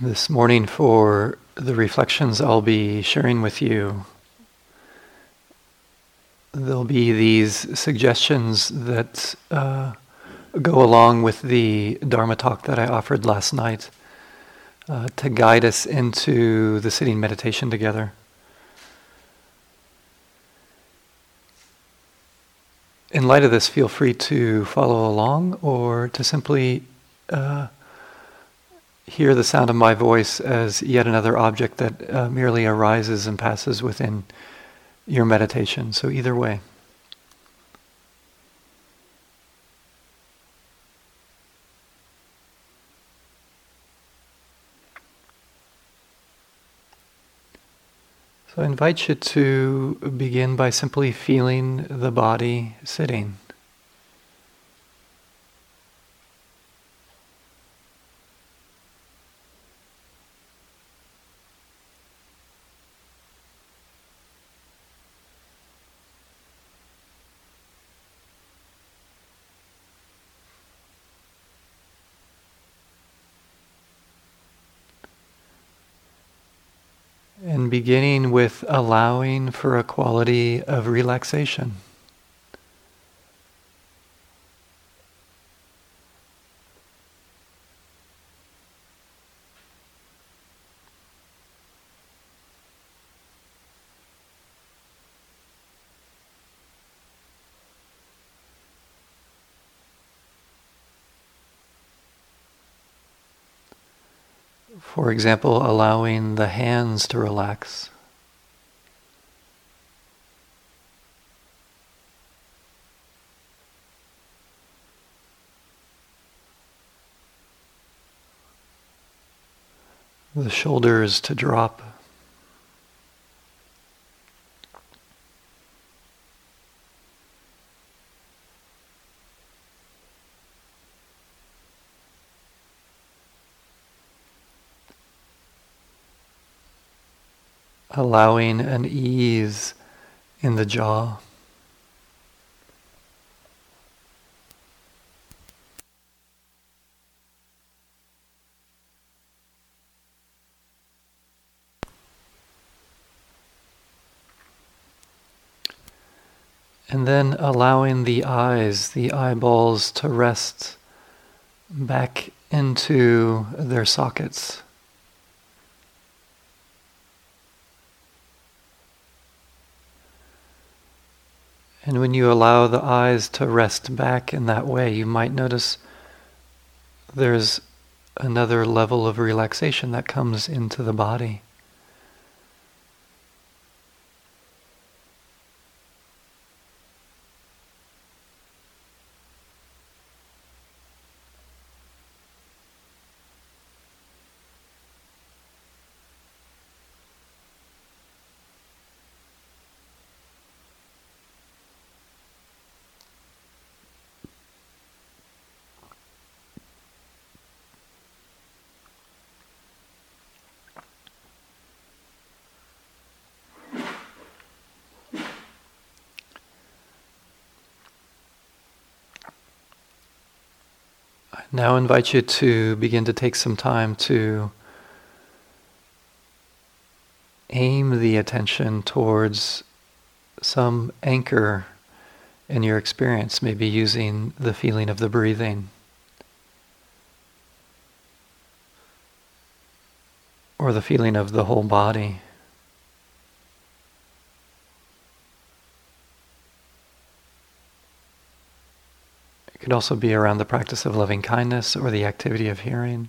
This morning, for the reflections I'll be sharing with you, there'll be these suggestions that uh, go along with the Dharma talk that I offered last night uh, to guide us into the sitting meditation together. In light of this, feel free to follow along or to simply uh, hear the sound of my voice as yet another object that uh, merely arises and passes within your meditation. So, either way. So, I invite you to begin by simply feeling the body sitting. Beginning with allowing for a quality of relaxation. For example, allowing the hands to relax. The shoulders to drop. Allowing an ease in the jaw. And then allowing the eyes, the eyeballs to rest back into their sockets. And when you allow the eyes to rest back in that way, you might notice there's another level of relaxation that comes into the body. Now invite you to begin to take some time to aim the attention towards some anchor in your experience, maybe using the feeling of the breathing. Or the feeling of the whole body. Could also be around the practice of loving kindness or the activity of hearing.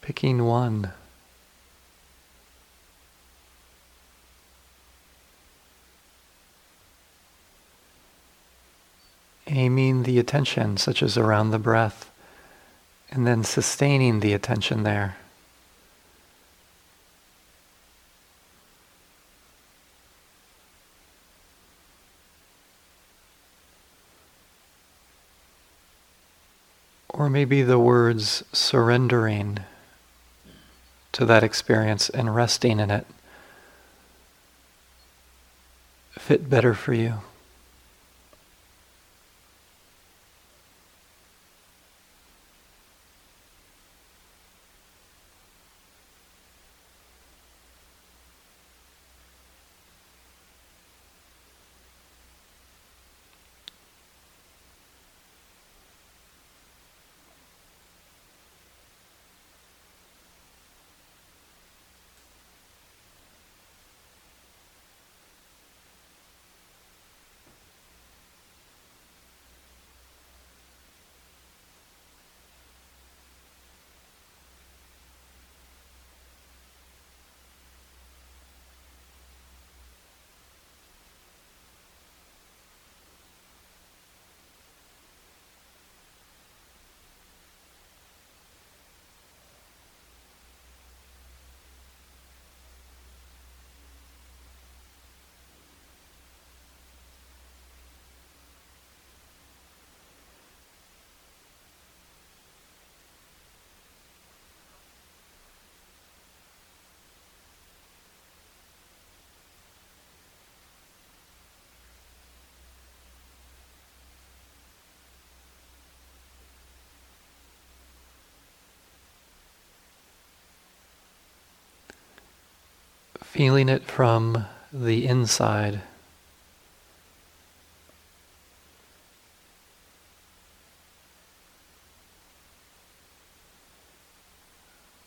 Picking one. Aiming the attention, such as around the breath, and then sustaining the attention there. Or maybe the words surrendering to that experience and resting in it fit better for you. Feeling it from the inside.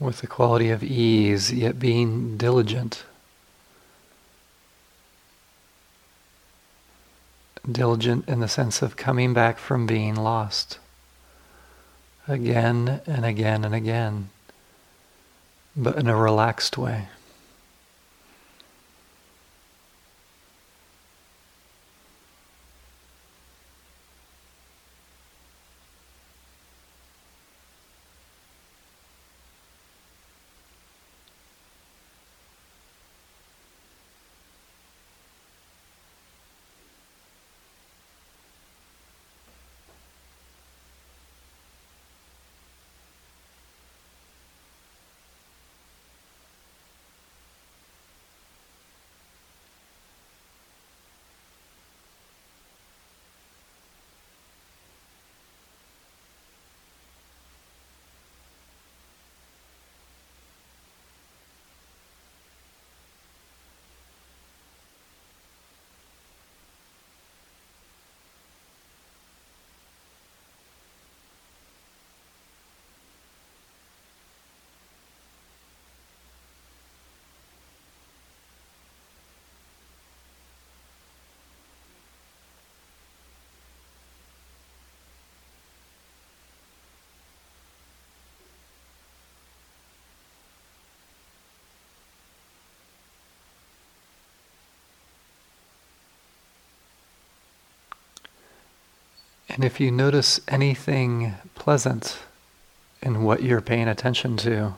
With the quality of ease, yet being diligent. Diligent in the sense of coming back from being lost again and again and again, but in a relaxed way. And if you notice anything pleasant in what you're paying attention to,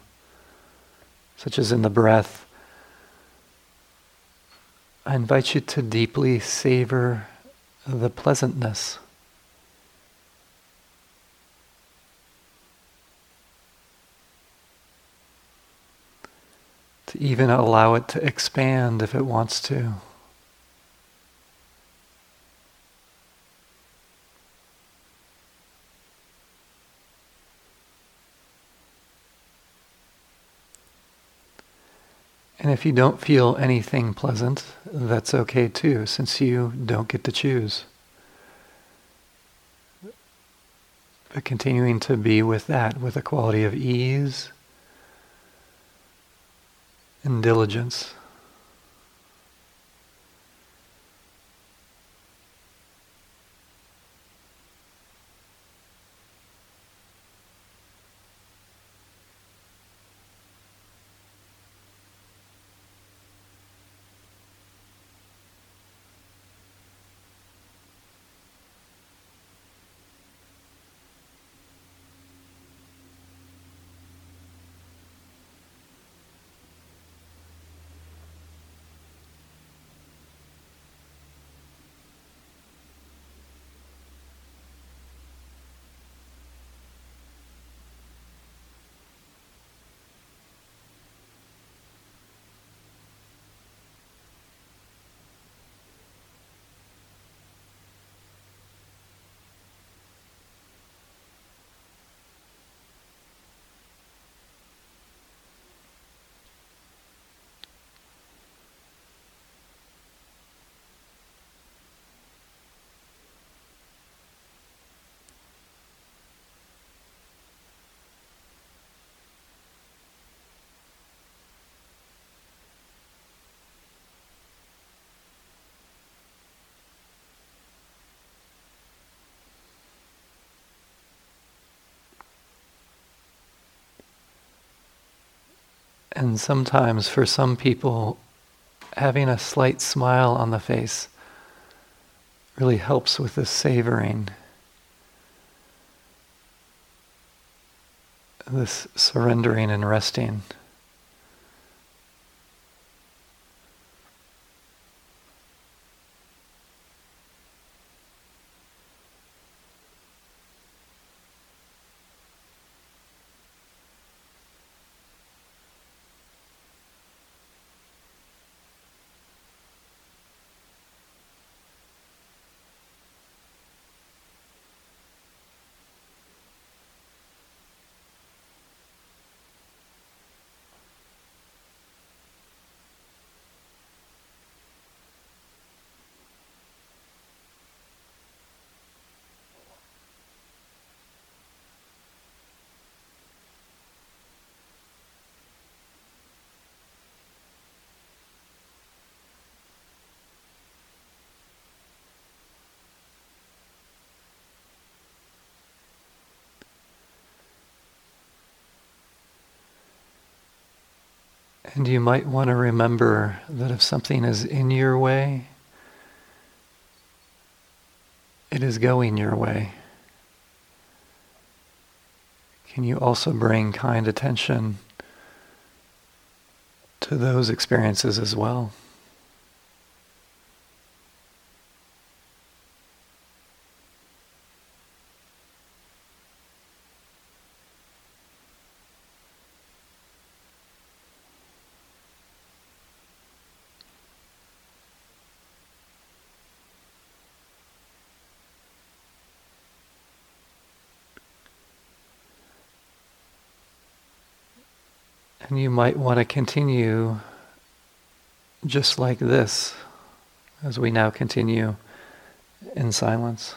such as in the breath, I invite you to deeply savor the pleasantness. To even allow it to expand if it wants to. If you don't feel anything pleasant, that's okay too, since you don't get to choose. But continuing to be with that, with a quality of ease and diligence. And sometimes for some people, having a slight smile on the face really helps with the savoring, this surrendering and resting. And you might want to remember that if something is in your way, it is going your way. Can you also bring kind attention to those experiences as well? And you might want to continue just like this as we now continue in silence.